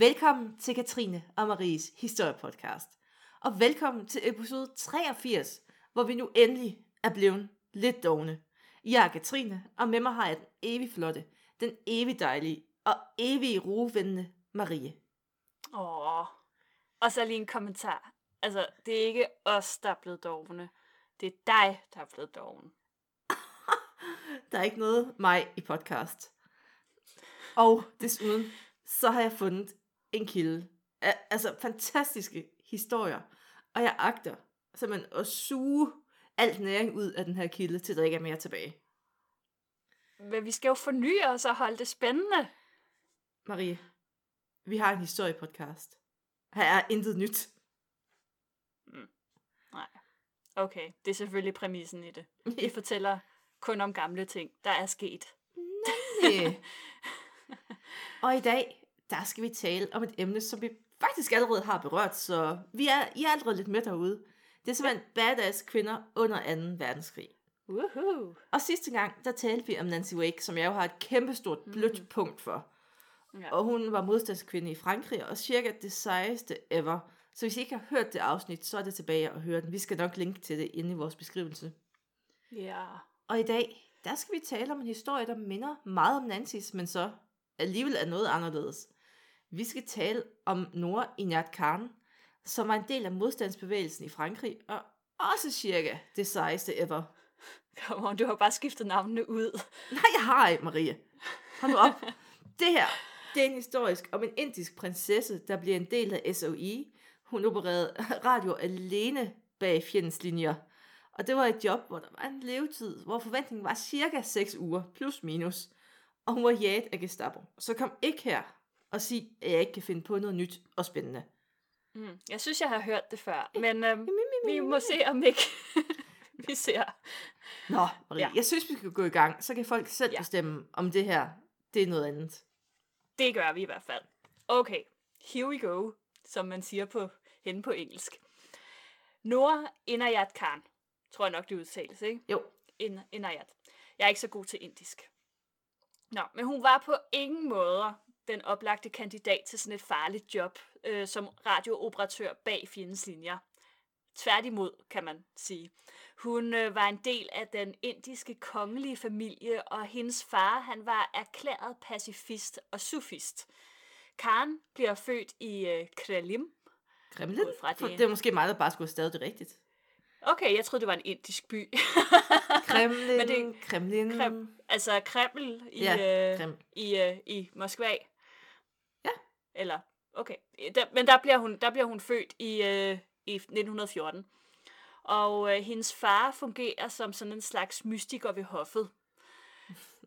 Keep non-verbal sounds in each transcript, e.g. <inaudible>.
Velkommen til Katrine og Maries historiepodcast. Og velkommen til episode 83, hvor vi nu endelig er blevet lidt dogne. Jeg er Katrine, og med mig har jeg den evig flotte, den evig dejlige og evig roevendende Marie. Åh, og så lige en kommentar. Altså, det er ikke os, der er blevet dogne. Det er dig, der er blevet doven. <laughs> Der er ikke noget mig i podcast. Og desuden, så har jeg fundet en kilde. Al- altså fantastiske historier. Og jeg agter simpelthen at suge alt næring ud af den her kilde, til der ikke er mere tilbage. Men vi skal jo forny os og holde det spændende. Marie, vi har en historiepodcast. Her er intet nyt. Nej. Okay, det er selvfølgelig præmissen i det. Vi fortæller kun om gamle ting, der er sket. Yeah. <laughs> og i dag, der skal vi tale om et emne, som vi faktisk allerede har berørt, så vi er, I er allerede lidt med derude. Det er simpelthen badass kvinder under 2. verdenskrig. Woohoo! Og sidste gang, der talte vi om Nancy Wake, som jeg jo har et kæmpestort blødt punkt for. Ja. Og hun var modstandskvinde i Frankrig, og cirka det sejeste ever. Så hvis I ikke har hørt det afsnit, så er det tilbage at høre den. Vi skal nok linke til det inde i vores beskrivelse. Ja. Og i dag, der skal vi tale om en historie, der minder meget om Nancy's, men så alligevel er noget anderledes. Vi skal tale om Nora Inat Khan, som var en del af modstandsbevægelsen i Frankrig, og også cirka det sejeste ever. Come on, du har bare skiftet navnene ud. Nej, jeg har ikke, Marie. Hold nu op. Det her, det er en historisk om en indisk prinsesse, der bliver en del af SOE. Hun opererede radio alene bag fjendens linjer. Og det var et job, hvor der var en levetid, hvor forventningen var cirka 6 uger, plus minus. Og hun var jaget af Gestapo. Så kom ikke her og sig, at jeg ikke kan finde på noget nyt og spændende. Mm. Jeg synes, jeg har hørt det før, men øhm, vi må se, om ikke <laughs> vi ser. Nå, Marie, ja. Jeg synes, vi skal gå i gang. Så kan folk selv ja. Bestemme, om det her, det er noget andet. Det gør vi i hvert fald. Okay, here we go, som man siger på hende på engelsk. Nora Inayat Khan, tror jeg nok det udtales, ikke? Jo, In- Inayat. Jeg er ikke så god til indisk. Nå, men hun var på ingen måder den oplagte kandidat til sådan et farligt job øh, som radiooperatør bag fjendens linjer. Tværtimod, kan man sige. Hun øh, var en del af den indiske kongelige familie, og hendes far han var erklæret pacifist og sufist. Khan bliver født i øh. Kremlin. Ud fra det. det er måske mig, der bare skulle stadig det rigtigt. Okay, jeg troede, det var en indisk by. <laughs> Kremlin, Men det- Kremlin. Krem, altså Kreml i, Ja, øh, Krem. i, øh, i Moskva. Eller, okay. Der, men der bliver hun, der bliver hun født i, øh, i 1914. Og øh, hendes far fungerer som sådan en slags mystiker ved hoffet.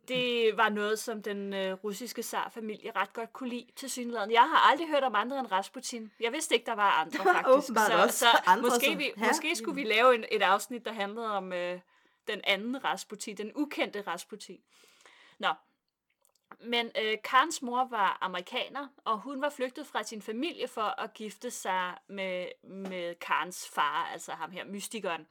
Det var noget, som den øh, russiske zarfamilie ret godt kunne lide til synligheden. Jeg har aldrig hørt om andre end Rasputin. Jeg vidste ikke, der var andre <laughs> faktisk. så også så andre måske, som vi, måske skulle vi lave en, et afsnit, der handlede om øh, den anden Rasputin, den ukendte Rasputin. Nå, men øh, Karns mor var amerikaner, og hun var flygtet fra sin familie for at gifte sig med, med Karns far, altså ham her, mystikeren.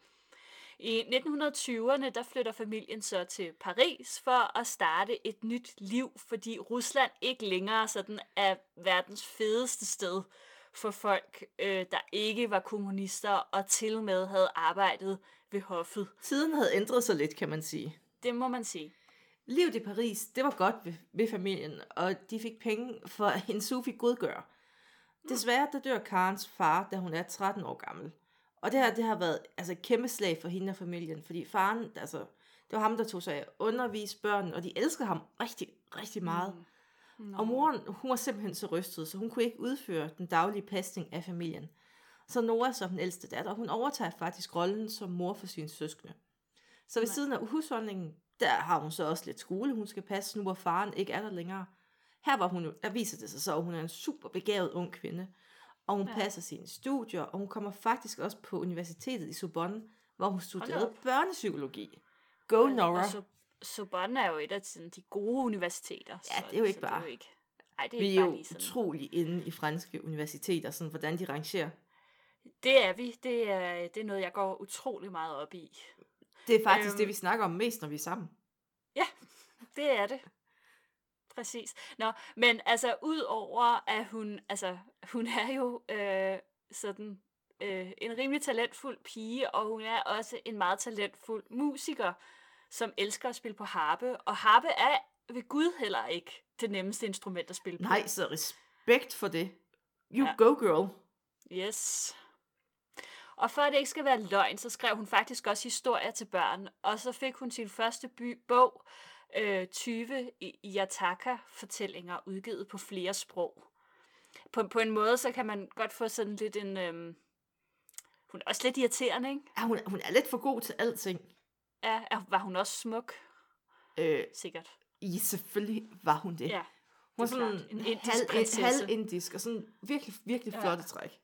I 1920'erne, der flytter familien så til Paris for at starte et nyt liv, fordi Rusland ikke længere sådan er verdens fedeste sted for folk, øh, der ikke var kommunister og til med havde arbejdet ved hoffet. Tiden havde ændret sig lidt, kan man sige. Det må man sige. Livet i Paris, det var godt ved, ved familien, og de fik penge for <laughs> en sufi godgør. Desværre, der dør Karens far, da hun er 13 år gammel. Og det her, det har været altså, et kæmpe slag for hende og familien, fordi faren, altså, det var ham, der tog sig af at undervise børn, og de elskede ham rigtig, rigtig meget. Mm. Og moren, hun var simpelthen så rystet, så hun kunne ikke udføre den daglige pasning af familien. Så Nora, som den ældste datter, hun overtager faktisk rollen som mor for sine søskende. Så ved Nej. siden af husholdningen, der har hun så også lidt skole, hun skal passe, nu hvor faren ikke er der længere. Her var hun, der viser det sig så, at hun er en super begavet ung kvinde, og hun ja. Passer sine studier, og hun kommer faktisk også på universitetet i Sorbonne, hvor hun studerede børnepsykologi. Go Nora! Og Sorbonne er jo et af sådan, de gode universiteter. Ja, det er jo ikke bare- Det er jo ikke, ej, det er Vi ikke er jo lige sådan. utrolig inde i franske universiteter, sådan hvordan de rangerer. Det er vi. Det er, det er noget, jeg går utrolig meget op i. Det er faktisk øhm, det, vi snakker om mest, når vi er sammen. Ja, det er det. Præcis. Nå, men altså, udover at hun, altså, hun er jo øh, sådan øh, en rimelig talentfuld pige, og hun er også en meget talentfuld musiker, som elsker at spille på harpe. Og harpe er ved Gud heller ikke det nemmeste instrument at spille på. Nej, så respekt for det. You Ja. go, girl. Yes. Og for at det ikke skal være løgn, så skrev hun faktisk også historier til børn, og så fik hun sin første by, bog, øh, 20 i- Yataka-fortællinger, udgivet på flere sprog. På, på en måde, så kan man godt få sådan lidt en... Øhm, hun er også lidt irriterende, ikke? Ja, hun, hun er lidt for god til alting. Ja, var hun også smuk? Øh, Sikkert. I selvfølgelig var hun det. Ja, hun var er sådan klart. En indisk halv, halv indisk, og sådan virkelig, virkelig Ja. flotte træk.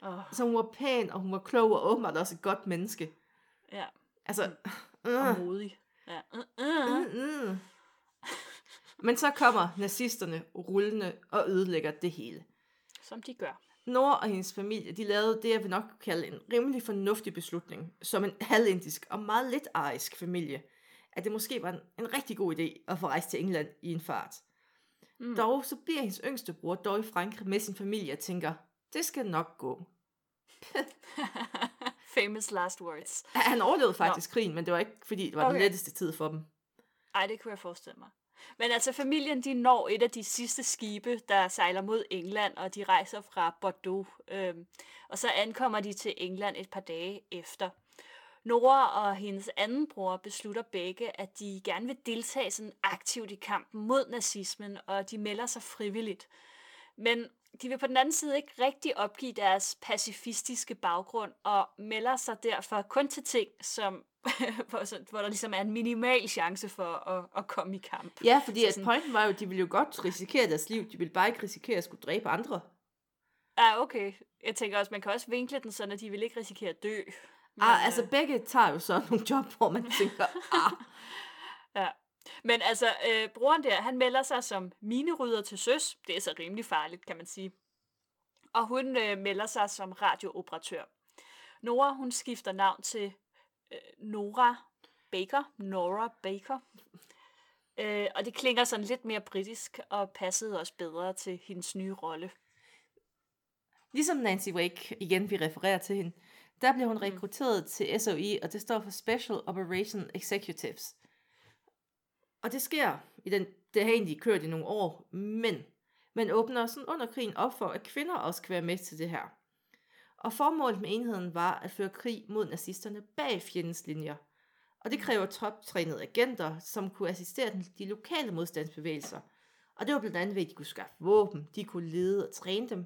Oh, Så hun var pæn, og hun var klog, og åbenbart også et godt menneske. ja. Altså, <laughs> Og øh, modig. Ja. Uh, uh. mm, mm. Men så kommer nazisterne rullende og ødelægger det hele. Som de gør. Nora og hendes familie, de lavede det, jeg vil nok kalde en rimelig fornuftig beslutning, som en halvindisk og meget lidt arisk familie, at det måske var en, en rigtig god idé at få rejst til England i en fart. Mm. Dog så bliver hendes yngste bror dog i Frankrig med sin familie og tænker, det skal nok gå. <laughs> Famous last words. Han overlevede faktisk krigen, men det var ikke, fordi det var okay. den letteste tid for dem. Ej, det kunne jeg forestille mig. Men altså, familien de når et af de sidste skibe, der sejler mod England, og de rejser fra Bordeaux. Øhm, og så ankommer de til England et par dage efter. Nora og hendes anden bror beslutter begge, at de gerne vil deltage sådan aktivt i kampen mod nazismen, og de melder sig frivilligt. Men de vil på den anden side ikke rigtig opgive deres pacifistiske baggrund, og melder sig derfor kun til ting, som, <laughs> hvor, hvor der ligesom er en minimal chance for at, at komme i kamp. Ja, fordi Så at sådan- pointen var jo, at de ville jo godt risikere deres liv, de ville bare ikke risikere at skulle dræbe andre. Ja, okay. Jeg tænker også, man kan også vinkle den sådan, at de vil ikke risikere at dø. Men, Ah, altså øh, begge tager jo så <laughs> nogle job, hvor man tænker, ah. <laughs> Men altså, øh, broren der, han melder sig som minerydder til søs. Det er så rimelig farligt, kan man sige. Og hun øh, melder sig som radiooperatør. Nora, hun skifter navn til øh, Nora Baker. Nora Baker. Øh, og det klinger sådan lidt mere britisk, og passede også bedre til hendes nye rolle. Ligesom Nancy Wake, igen vi refererer til hende, der bliver hun rekrutteret til SOE, og det står for Special Operation Executives. Og det sker i den, det har egentlig kørt i nogle år, men man åbner sådan under krigen op for, at kvinder også kan være med til det her. Og formålet med enheden var at føre krig mod nazisterne bag fjendens linjer. Og det kræver toptrænede agenter, som kunne assistere de lokale modstandsbevægelser. Og det var blandt andet ved, at de kunne skaffe våben, de kunne lede og træne dem,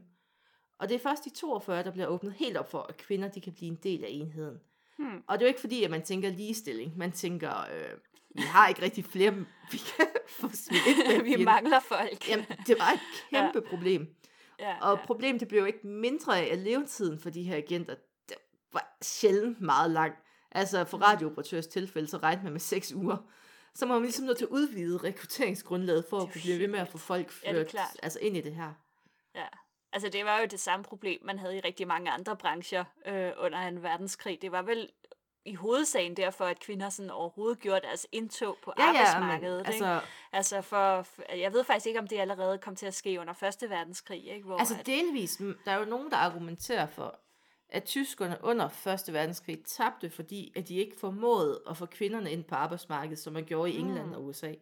og det er først i 42, der bliver åbnet helt op for, at kvinder de kan blive en del af enheden. Hmm. Og det er jo ikke fordi, at man tænker ligestilling. Man tænker, øh, vi har ikke rigtig flere, vi kan få smidt <laughs> Vi mangler folk. Jamen, det var et <laughs> kæmpe ja. problem. ja, Og ja. problemet det blev jo ikke mindre af, at levetiden for de her agenter det var sjældent meget lang. Altså for radiooperatørs tilfælde, så regnede man med 6 uger. Så må man ligesom nødt til at udvide rekrutteringsgrunlaget for at kunne blive ved med at få folk Ja, ført klart. altså ind i det her. Ja. Altså, det var jo det samme problem, man havde i rigtig mange andre brancher øh, under 2. verdenskrig. Det var vel i hovedsagen derfor, at kvinder sådan overhovedet gjorde deres indtog på Ja, ja, arbejdsmarkedet. men, ikke? altså, altså for, jeg ved faktisk ikke, om det allerede kom til at ske under 1. verdenskrig. Ikke? Hvor Altså at, delvis, der er jo nogen, der argumenterer for, at tyskerne under 1. verdenskrig tabte, fordi at de ikke formåede at få kvinderne ind på arbejdsmarkedet, som man gjorde i England Mm. og USA.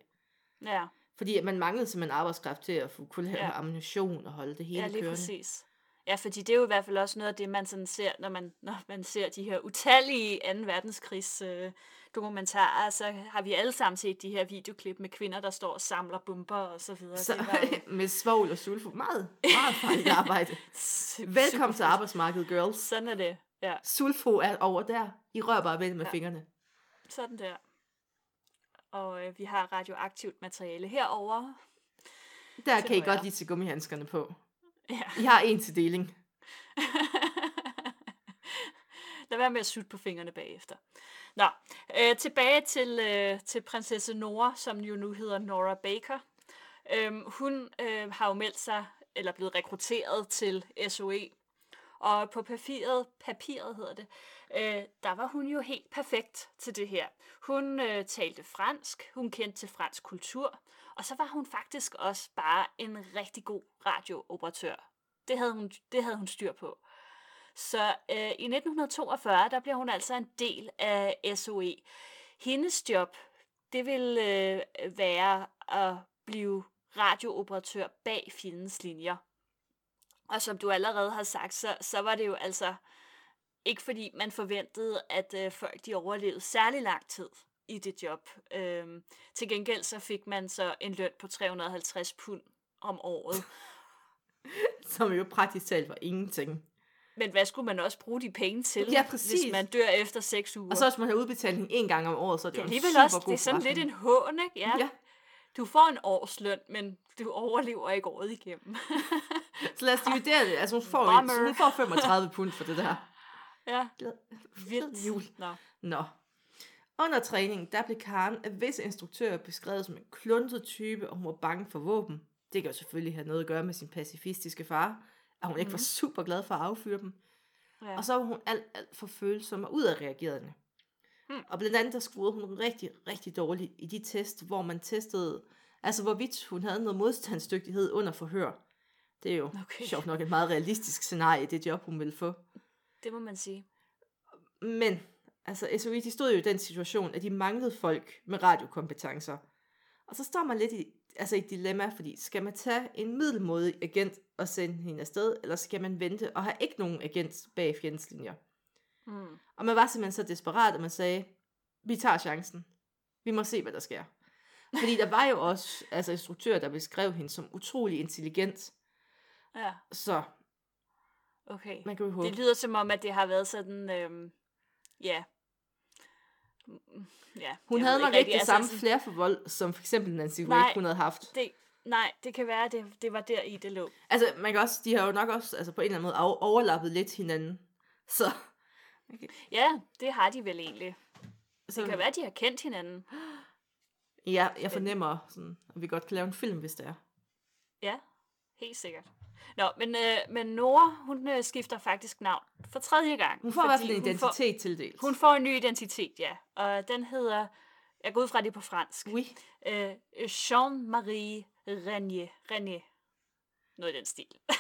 ja, Fordi man manglede simpelthen arbejdskraft til at få, kunne lave Ja. ja. ammunition og holde det hele ja, lige kørende. præcis. Ja, fordi det er jo i hvert fald også noget af det, man sådan ser, når man, når man ser de her utallige 2. verdenskrigs øh, dokumentarer, så har vi alle sammen set de her videoklip med kvinder, der står og samler bomber og så videre. Så det var jo <laughs> med svovl og sulfur. Meget, meget farligt <laughs> arbejde. Velkommen til arbejdsmarkedet, girls. Sådan er det. Ja, Sulfo er over der. I rører bare vel med Ja. fingrene. sådan der. Og øh, vi har radioaktivt materiale herover. Der kan I godt lige til gummihandskerne på. Ja. I har en til deling. <laughs> Lad være med at sutte på fingrene bagefter. Nå, øh, tilbage til, øh, til prinsesse Nora, som jo nu hedder Nora Baker. Øhm, hun øh, har jo meldt sig, eller blevet rekrutteret til SOE. Og på papiret, papiret hedder det, øh, der var hun jo helt perfekt til det her. Hun øh, talte fransk, hun kendte til fransk kultur, og så var hun faktisk også bare en rigtig god radiooperatør. Det havde hun, det havde hun styr på. Så øh, i 1942, der bliver hun altså en del af SOE. Hendes job, det vil øh, være at blive radiooperatør bag fjendens linjer. Og som du allerede har sagt, så, så var det jo altså ikke fordi man forventede, at øh, folk de overlevede særlig lang tid i det job. Øhm, til gengæld så fik man så en løn på 350 pund om året. <laughs> Som jo praktisk talt var ingenting. Men hvad skulle man også bruge de penge til, Ja, præcis. hvis man dør efter seks uger? Og så hvis man har udbetaling en gang om året, så er det, det er jo en super også, god det er sådan lidt en hån, ikke? Ja. Ja. Du får en årsløn, men du overlever ikke året igennem. <laughs> Så lad os dividere det. Altså hun får, Bummer. en, hun får 35 pund for det der. ja, Vildt. Jul. Nå. Nå. Under træningen, der blev Karen af visse instruktører beskrevet som en kluntet type, og hun var bange for våben. Det kan jo selvfølgelig have noget at gøre med sin pacifistiske far, at hun ikke var super glad for at affyre dem. Ja. Og så var hun alt, alt for følsom og udadreagerende. Hmm. Og blandt andet, der scorede hun rigtig, rigtig dårligt i de test, hvor man testede, altså hvorvidt hun havde noget modstandsdygtighed under forhør. Det er jo okay. sjovt nok et meget realistisk scenarie, det job, hun ville få. Det må man sige. Men, altså SOE, de stod jo i den situation, at de manglede folk med radiokompetencer. Og så står man lidt i, altså i et dilemma, fordi skal man tage en middelmodig agent og sende hende afsted, eller skal man vente og have ikke nogen agent bag fjendeslinjer? Mm. Og man var simpelthen så desperat, at man sagde, vi tager chancen. Vi må se, hvad der sker. Fordi der var jo også altså, instruktører, der beskrev hende som utrolig intelligent. Ja, Så okay. man kan jo håbe. Det lyder som om, at det har været sådan, øhm, ja. Ja Hun havde nok rigtig, ikke det altså samme sådan- flere for vold, som for eksempel Nancy. Wake, hun havde haft. Det, nej, det kan være, det, det var der i det lå. Altså, man kan også, de har jo nok også altså på en eller anden måde overlappet lidt hinanden. <laughs> Så, Ja, det har de vel egentlig. så Det kan være, de har kendt hinanden. ja, jeg fornemmer, sådan, at vi godt kan lave en film, hvis det er. Ja, helt sikkert. Nå, men, øh, men Nora, hun øh, skifter faktisk navn for tredje gang. Hun får i hvert fald en hun får- identitet tildelt. Hun får en ny identitet, ja. Og den hedder, jeg går ud fra det på fransk, Oui. øh, Jean-Marie Renier. Renier. Noget i den stil. <laughs>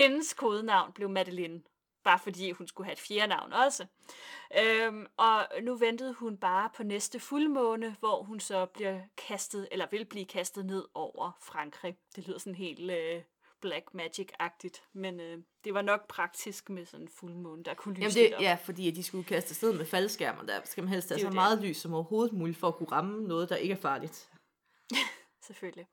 Hendes kodenavn blev Madeleine, bare fordi hun skulle have et fjerde navn også. Øhm, og nu ventede hun bare på næste fuldmåne, hvor hun så bliver kastet, eller vil blive kastet ned over Frankrig. Det lyder sådan helt øh, Black Magic-agtigt, men øh, det var nok praktisk med sådan en fuldmåne, der kunne lyse Jamen det, op. ja, fordi at de skulle kaste afsted med faldskærmer, der skal man helst have så det. meget lys som overhovedet muligt, for at kunne ramme noget, der ikke er farligt. <laughs> Selvfølgelig.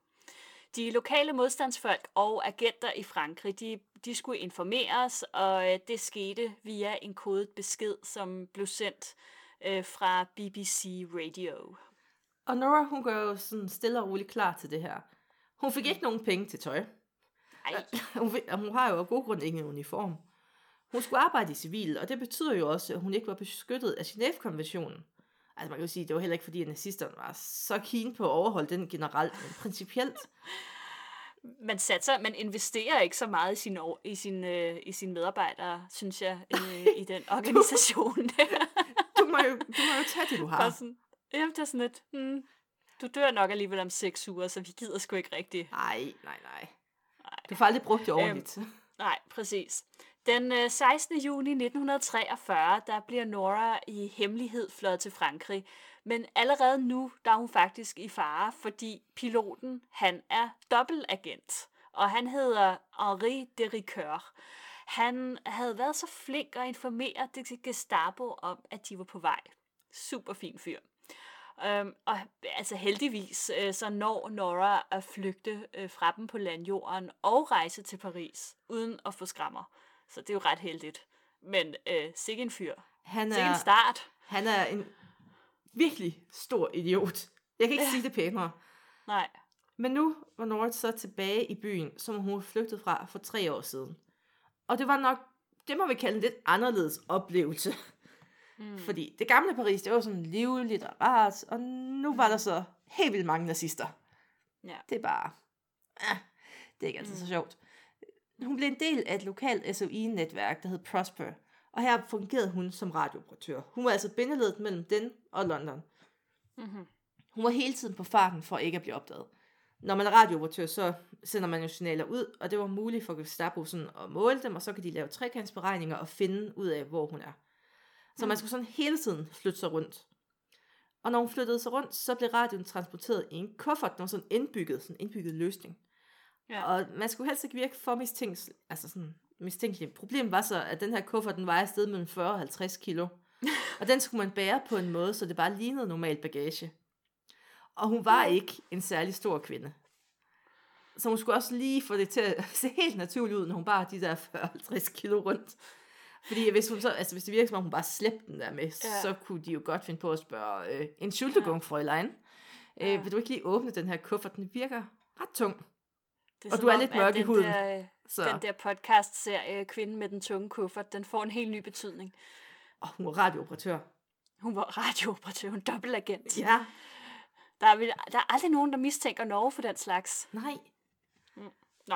De lokale modstandsfolk og agenter i Frankrig, de, de skulle informeres, og øh, det skete via en kodet besked, som blev sendt øh, fra BBC Radio. Og Nora, hun gør jo sådan stille og roligt klar til det her. Hun fik ikke nogen penge til tøj. Ej, <laughs> Hun, hun har jo af god grund ikke en uniform. Hun skulle arbejde i civil, og det betyder jo også, at hun ikke var beskyttet af Genève-konventionen. Altså man kan jo sige, det var heller ikke fordi, at nazisterne var så keen på at overholde den generelt, men principielt. <laughs> man satser, man investerer ikke så meget i sine, år- i sine, øh, i sine medarbejdere, synes jeg, øh, i den <laughs> organisation. Du må jo, du må jo tage det, du Bare har. sådan, jamen, det er sådan lidt, hmm, du dør nok alligevel om seks uger, så vi gider sgu ikke rigtigt. Nej, nej, nej. Du får aldrig brugt det ordentligt. Nej, præcis. Den øh, 16. juni 1943, der bliver Nora i hemmelighed fløjet til Frankrig. Men allerede nu, der er hun faktisk i fare, fordi piloten, han er dobbeltagent. Og han hedder Henri de Ricoeur. Han havde været så flink at informere Gestapo om, at de var på vej. Super fin fyr. Øhm, og altså heldigvis, øh, så når Nora at flygte øh, fra dem på landjorden og rejse til Paris, uden at få skrammer. Så det er jo ret heldigt. Men øh, sikke en fyr. Han Sikke er, en start. han er en virkelig stor idiot. Jeg kan ikke Ja. <laughs> sige det pænere. Nej. Men nu var Nora så tilbage i byen, som hun var flygtet fra for tre år siden. Og det var nok, det må vi kalde en lidt anderledes oplevelse. Mm. Fordi det gamle Paris, det var sådan livligt og rart, og nu var der så helt vildt mange nazister. Ja. Det er bare, ah, det er ikke altid mm. så sjovt. Hun blev en del af et lokalt SOE-netværk, der hed Prosper, Og her fungerede hun som radiooperatør. Hun var altså bindeledet mellem den og London. Mm-hmm. Hun var hele tiden på farten for ikke at blive opdaget. Når man er radiooperatør, så sender man jo signaler ud, og det var muligt for Gestapo sådan at måle dem, og så kan de lave trekantsberegninger og finde ud af, hvor hun er. Så man skulle sådan hele tiden flytte sig rundt. Og når hun flyttede sig rundt, så blev radioen transporteret i en kuffert, der var sådan indbygget, sådan indbygget løsning. Ja. Og man skulle helst ikke virke for mistænks, altså sådan mistænkelig. Problemet var så, at den her kuffert, den vejer afsted mellem 40 og 50 kilo. <laughs> og den skulle man bære på en måde, så det bare lignede normal bagage. Og hun var ikke en særlig stor kvinde. Så hun skulle også lige få det til at <laughs> se helt naturligt ud, når hun bare har de der 40-50 kilo rundt. Fordi hvis, hun så, altså hvis det virker som om, hun bare slæbte den der med, ja. Så kunne de jo godt finde på at spørge, øh, en Schultegung, Fräulein, øh, Ja. vil du ikke lige åbne den her kuffert? Den virker ret tung. Det Og du er om, lidt mørk i den huden, Der, øh, Så, Den der podcast-serie, Kvinden med den tunge kuffert, den får en helt ny betydning. og hun var radiooperatør. Hun var radiooperatør, en dobbeltagent. Ja, Der, er, der er aldrig nogen, der mistænker Norge for den slags. nej. Nå.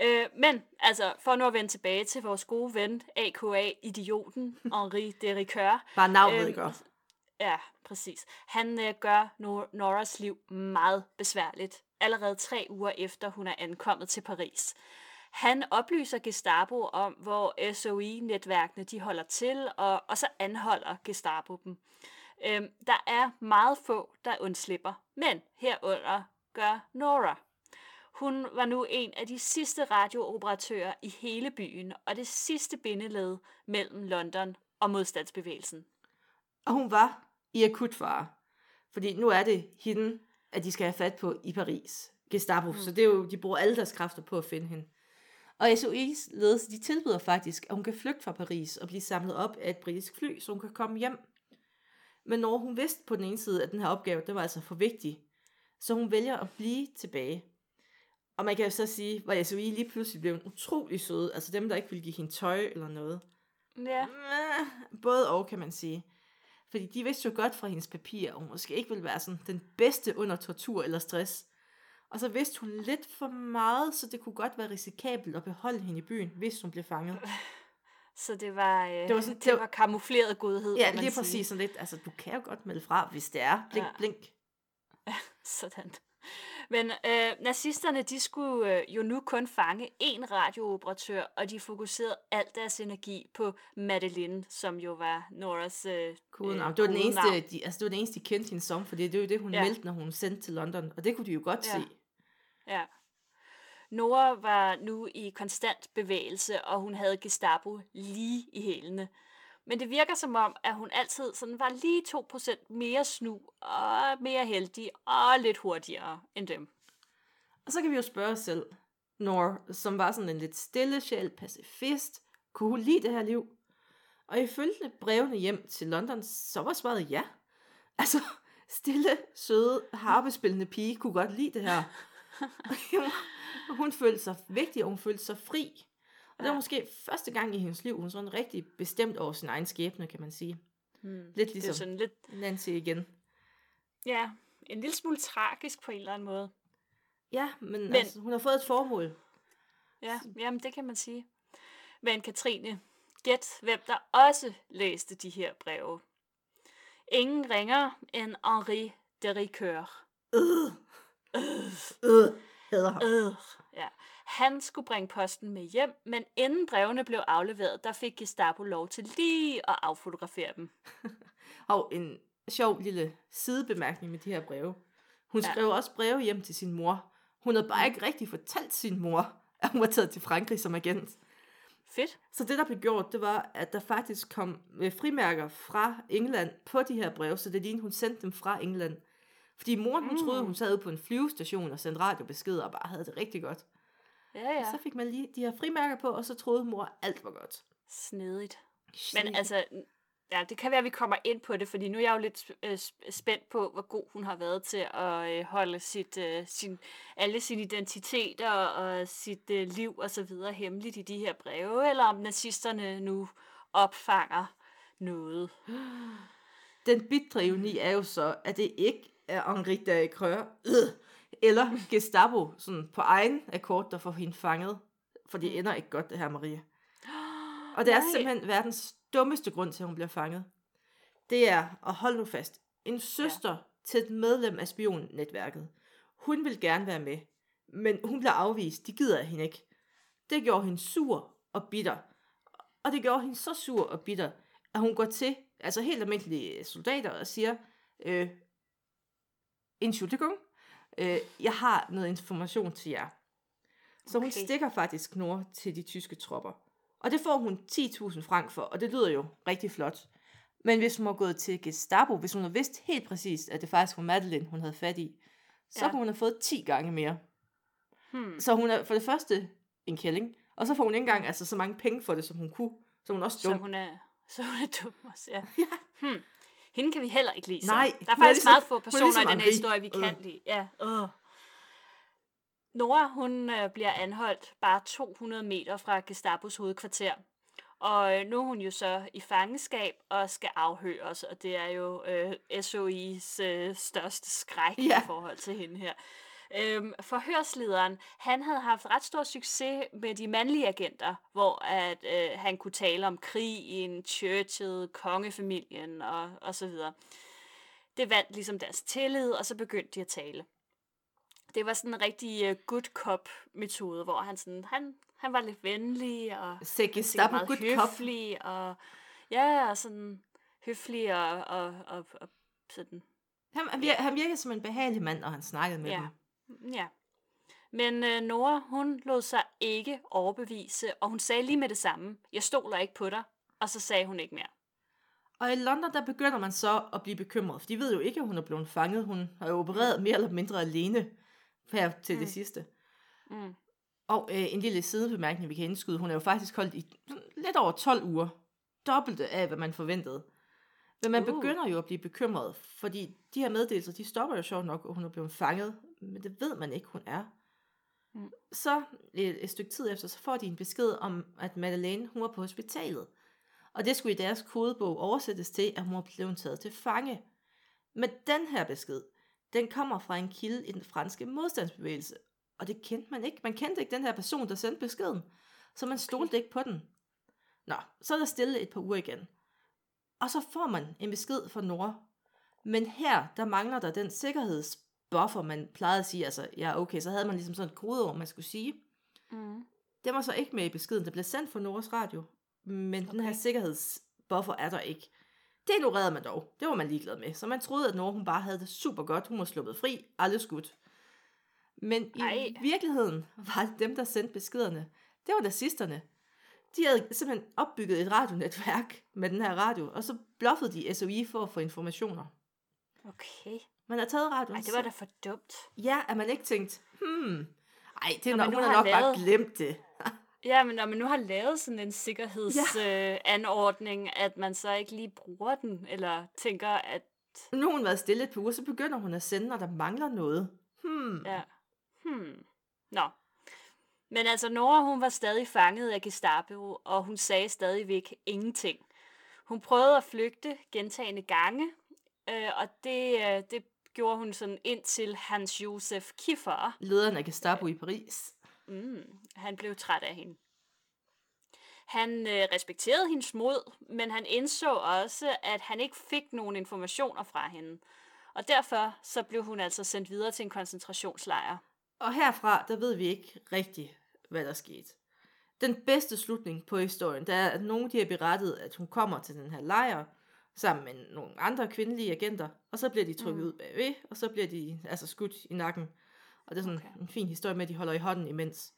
Øh, men, altså, for nu at vende tilbage til vores gode ven, AKA-idioten, Henri de Ricoeur. Bare navnet, ikke også? Ja, præcis. Han øh, gør Nor- Noras liv meget besværligt, allerede tre uger efter hun er ankommet til Paris. Han oplyser Gestapo om, hvor SOE-netværkene de holder til, og, og så anholder Gestapo dem. Øhm, der er meget få, der undslipper, men herunder gør Nora. Hun var nu en af de sidste radiooperatører i hele byen, og det sidste bindeled mellem London og modstandsbevægelsen. Og hun var i akut fare. Fordi nu er det hende, at de skal have fat på i Paris. Gestapo. Mm. Så det er jo, de bruger alle deres kræfter på at finde hende. Og SOE's ledelse, de tilbyder faktisk, at hun kan flygte fra Paris og blive samlet op af et britisk fly, så hun kan komme hjem. Men når hun vidste på den ene side, at den her opgave, den var altså for vigtig, så hun vælger at blive tilbage. Og man kan jo så sige, hvor SOE lige pludselig blev utrolig søde, altså dem, der ikke ville give hende tøj eller noget. Ja. Både og, kan man sige. Fordi de vidste jo godt fra hendes papirer, at hun måske ikke ville være sådan den bedste under tortur eller stress. Og så vidste hun lidt for meget, så det kunne godt være risikabelt at beholde hende i byen, hvis hun blev fanget. <laughs> Så det var, øh, Det var sådan- <laughs> det det var, var- kamufleret godhed, Ja, man lige sige. præcis sådan lidt. Altså, du kan jo godt melde fra, hvis det er. Blink, Ja. blink. <laughs> Sådan. Men øh, nazisterne, de skulle øh, jo nu kun fange én radiooperatør, og de fokuserede al deres energi på Madeline, som jo var Noras øh, Kodenavn. Det var, den eneste, de, altså, det var den eneste, de kendte hende som, for det er jo det, hun. Ja. meldte, når hun sendte til London. Og det kunne de jo godt Ja. se. Ja. Nora var nu i konstant bevægelse, og hun havde Gestapo lige i hælene. Men det virker som om, at hun altid sådan var lige 2% mere snu, og mere heldig, og lidt hurtigere end dem. Og så kan vi jo spørge os selv, Nor, som var sådan en lidt stille sjæl, pacifist, kunne hun lide det her liv? Og ifølge brevene hjem til London, så var svaret ja. Altså, stille, søde, harpespillende pige kunne godt lide det her. <laughs> Hun følte sig vigtig, og hun følte sig fri. Og det var måske første gang i hendes liv, hun sådan rigtig bestemt over sin egen skæbne, kan man sige. Hmm. Lidt Det er ligesom sådan lidt, Nancy igen. ja, en lille smule tragisk på en eller anden måde. Ja, men, men altså, hun har fået et formål. Ja, jamen det kan man sige. Men Katrine, gæt hvem der også læste de her breve. Ingen ringer end Henri de Ricoeur. Øh, øh, hader ham. Øh, ja. Han skulle bringe posten med hjem, men inden brevene blev afleveret, der fik Gestapo lov til lige at affotografere dem. <laughs> Og en sjov lille sidebemærkning med de her breve. Hun Ja. skrev også breve hjem til sin mor. Hun havde bare ikke rigtig fortalt sin mor, at hun var taget til Frankrig som agent. Fedt. Så det, der blev gjort, det var, at der faktisk kom øh, frimærker fra England på de her breve, så det lignede, hun sendte dem fra England. Fordi moren, hun Mm. troede, hun sad ude på en flyvestation og sendte radiobeskeder og bare havde det rigtig godt. Ja, Ja. ja. Så fik man lige de her frimærker på, og så troede mor, alt var godt. Snedigt. Men Snedig. altså, ja, det kan være, at vi kommer ind på det, fordi nu er jeg jo lidt øh, sp- spændt på, hvor god hun har været til at øh, holde sit, øh, sin, alle sine identiteter og sit øh, liv og så videre hemmeligt i de her breve, eller om nazisterne nu opfanger noget. <gasps> Den bitre ironi er jo så, at det ikke er Henri de Creux, øh, eller Gestapo, sådan på egen akkord, der får hende fanget. For det ender ikke godt, det her, Marie. <gasps> Og det er nej. simpelthen verdens dummeste grund til, at hun bliver fanget. Det er, og hold nu fast, en søster ja. til et medlem af spionnetværket. Hun vil gerne være med, men hun bliver afvist. De gider hende ikke. Det gjorde hende sur og bitter. Og det gjorde hende så sur og bitter, at hun går til altså helt almindelige soldater og siger, øh, Entschuldigung, øh, jeg har noget information til jer. Så hun Okay. stikker faktisk Nord til de tyske tropper. Og det får hun 10.000 frank for, og det lyder jo rigtig flot. Men hvis hun var gået til Gestapo, hvis hun havde vidst helt præcist, at det faktisk var Madeleine, hun havde fat i, så Ja. kunne hun have fået 10 gange mere. Hmm. Så hun er for det første en kælling, og så får hun ikke engang altså, så mange penge for det, som hun kunne. Så hun er også Så dum. hun er, så hun er dum også, ja. <laughs> Hmm. Hende kan vi heller ikke lide. Så. Nej, der er hun er faktisk ligesom- meget få er personer ligesom i den her historie, vi kan Øh. lide. Ja. Uh. Nora, hun øh, bliver anholdt bare 200 meter fra Gestapos hovedkvarter. Og øh, nu er hun jo så i fangeskab og skal afhøres, og det er jo øh, SOI's øh, største skræk Ja. i forhold til hende her. Øhm, forhørslederen, han havde haft ret stor succes med de mandlige agenter, hvor at øh, han kunne tale om krigen, churchet, kongefamilien og, og så videre. Det vandt ligesom deres tillid, og så begyndte de at tale. Det var sådan en rigtig uh, good cop metode, hvor han sådan, han, han var lidt venlig og Gestapo meget good cop. høflig og ja, og sådan høflig og, og, og, og sådan Han, han, virker, han virker som en behagelig mand, når han snakkede med Ja. dem. Ja. Men øh, Nora, hun lod sig ikke overbevise, og hun sagde lige med det samme, jeg stoler ikke på dig, og så sagde hun ikke mere. Og i London, der begynder man så at blive bekymret, for de ved jo ikke, at hun er blevet fanget. Hun har jo opereret mere eller mindre alene her til mm. det sidste. Mm. Og øh, en lille sidebemærkning, vi kan indskyde. Hun er jo faktisk holdt i lidt over 12 uger. Dobbelte af, hvad man forventede. Men man Uh. begynder jo at blive bekymret, fordi de her meddelelser, de stopper jo sjovt nok, og hun er blevet fanget. Men det ved man ikke, hun er. Mm. Så et, et stykke tid efter, så får de en besked om, at Madeleine, hun var på hospitalet. Og det skulle i deres kodebog oversættes til, at hun var blevet taget til fange. Men den her besked, den kommer fra en kilde i den franske modstandsbevægelse. Og det kendte man ikke. Man kendte ikke den her person, der sendte beskeden. Så man stolte ikke på den. Nå, så er der stille et par uger igen. Og så får man en besked fra Nora. Men her, der mangler der den sikkerhedsbuffer, man plejede at sige. Altså, ja, okay, så havde man ligesom sådan et kodeord, man skulle sige. Mm. Den var så ikke med i beskeden, der blev sendt fra Noras radio. Men okay. den her sikkerhedsbuffer er der ikke. Det ignorerede man dog. Det var man ligeglad med. Så man troede, at Nora hun bare havde det super godt. Hun var sluppet fri. Aldrig skudt. Men i Ej. virkeligheden var det dem, der sendte beskederne. Det var nazisterne. De havde simpelthen opbygget et radionetværk med den her radio, og så bluffede de SOI for at få informationer. Okay. Man har taget radioen. Ej, det var da for dumt. Ja, at man ikke tænkt, hmm, ej, det er nok, hun har nok bare lavet- glemt det. <laughs> Ja, men når man nu har lavet sådan en sikkerhedsanordning, at man så ikke lige bruger den, eller tænker, at Nu har hun været stille et par uger, så begynder hun at sende, når der mangler noget. Hmm. Ja. Hmm. Nå. Men altså, Nora, hun var stadig fanget af Gestapo, og hun sagde stadigvæk ingenting. Hun prøvede at flygte gentagende gange, øh, og det, øh, det gjorde hun sådan indtil Hans Josef Kiefer, Lederen af Gestapo i Paris. mm, han blev træt af hende. Han øh, respekterede hendes mod, men han indså også, at han ikke fik nogen informationer fra hende. Og derfor så blev hun altså sendt videre til en koncentrationslejr. Og herfra, der ved vi ikke rigtigt, hvad der skete. Den bedste slutning på historien, der er, at nogle de har berettet, at hun kommer til den her lejr, sammen med nogle andre kvindelige agenter, og så bliver de trykket mm. ud bagved, og så bliver de altså skudt i nakken. Og det er sådan okay. En fin historie med, at de holder i hånden imens.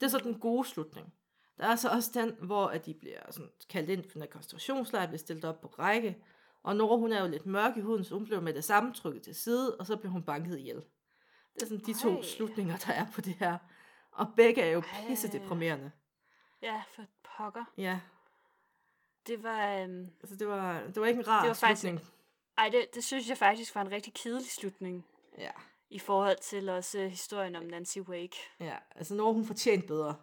Det er så den gode slutning. Der er så også den, hvor at de bliver sådan kaldt ind for den koncentrationslejr, bliver stillet op på række, og Nora, hun er jo lidt mørk i huden, så hun blev med det samme trykket til side, og så blev hun banket ihjel. Det er sådan de to Ej. slutninger, der er på det her. Og begge er jo pisse deprimerende. Ja, for pokker. Ja, Det var... Øhm, altså det var, det var ikke en rar Det var faktisk- slutning. ej, det, det synes jeg faktisk var en rigtig kedelig slutning. Ja, I forhold til også øh, historien om Nancy Wake. ja, altså Nora, hun fortjente bedre.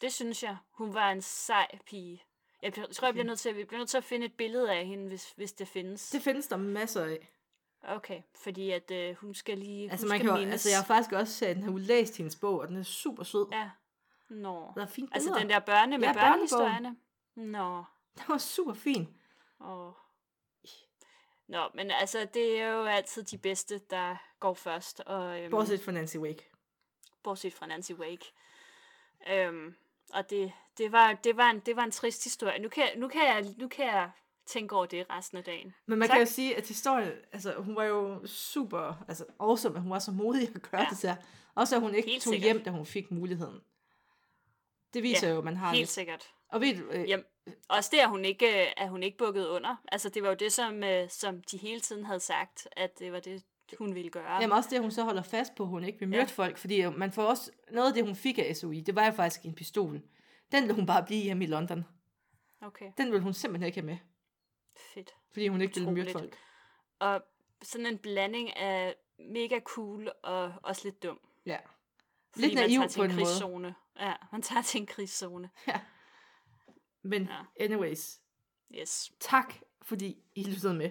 Det synes jeg. Hun var en sej pige. Jeg tror, jeg bliver nødt til, at, vi bliver nødt til at finde et billede af hende, hvis, hvis det findes. Det findes der masser af. Okay, fordi at øh, hun skal lige Altså, man skal kan mindes. altså jeg har faktisk også øh, den har læst hendes bog, og den er super sød. Ja. Nå. Der er fine Altså den der børne med Ja, børnehistorierne. Nå. Det var super fint. Åh. Nå, men altså, det er jo altid de bedste, der går først. Og, øhm, Bortset fra Nancy Wake. bortset fra Nancy Wake. Øhm, og det, det, var, det, var en, det var en trist historie. Nu kan, nu, kan jeg, nu kan jeg tænke over det resten af dagen. Men man Tak. kan jo sige, at historien, altså hun var jo super, altså awesome, at hun var så modig at gøre ja. det der. Også at hun ikke Helt tog sikkert. hjem, da hun fik muligheden. Det viser Ja, jo, at man har Helt lidt. sikkert. Og ved du, øh, Jamen, også det, at hun ikke, øh, at hun ikke bukkede under. Altså, det var jo det, som, øh, som de hele tiden havde sagt, at det var det, hun ville gøre. Jamen også det, at hun så holder fast på, at hun ikke vil myrde Ja. ja. folk, fordi øh, man får også, noget af det, hun fik af SOI, det var jo faktisk en pistol. Den ville hun bare blive hjemme i London. Okay, Den ville hun simpelthen ikke have med, fedt. fordi hun ikke ville myrde folk. Og sådan en blanding af mega cool og også lidt dum. Ja. Fordi Lidt naiv på en måde. krigszone. Ja, man tager til en krigszone. Men Ja. anyways, Yes. tak fordi I lyttede med.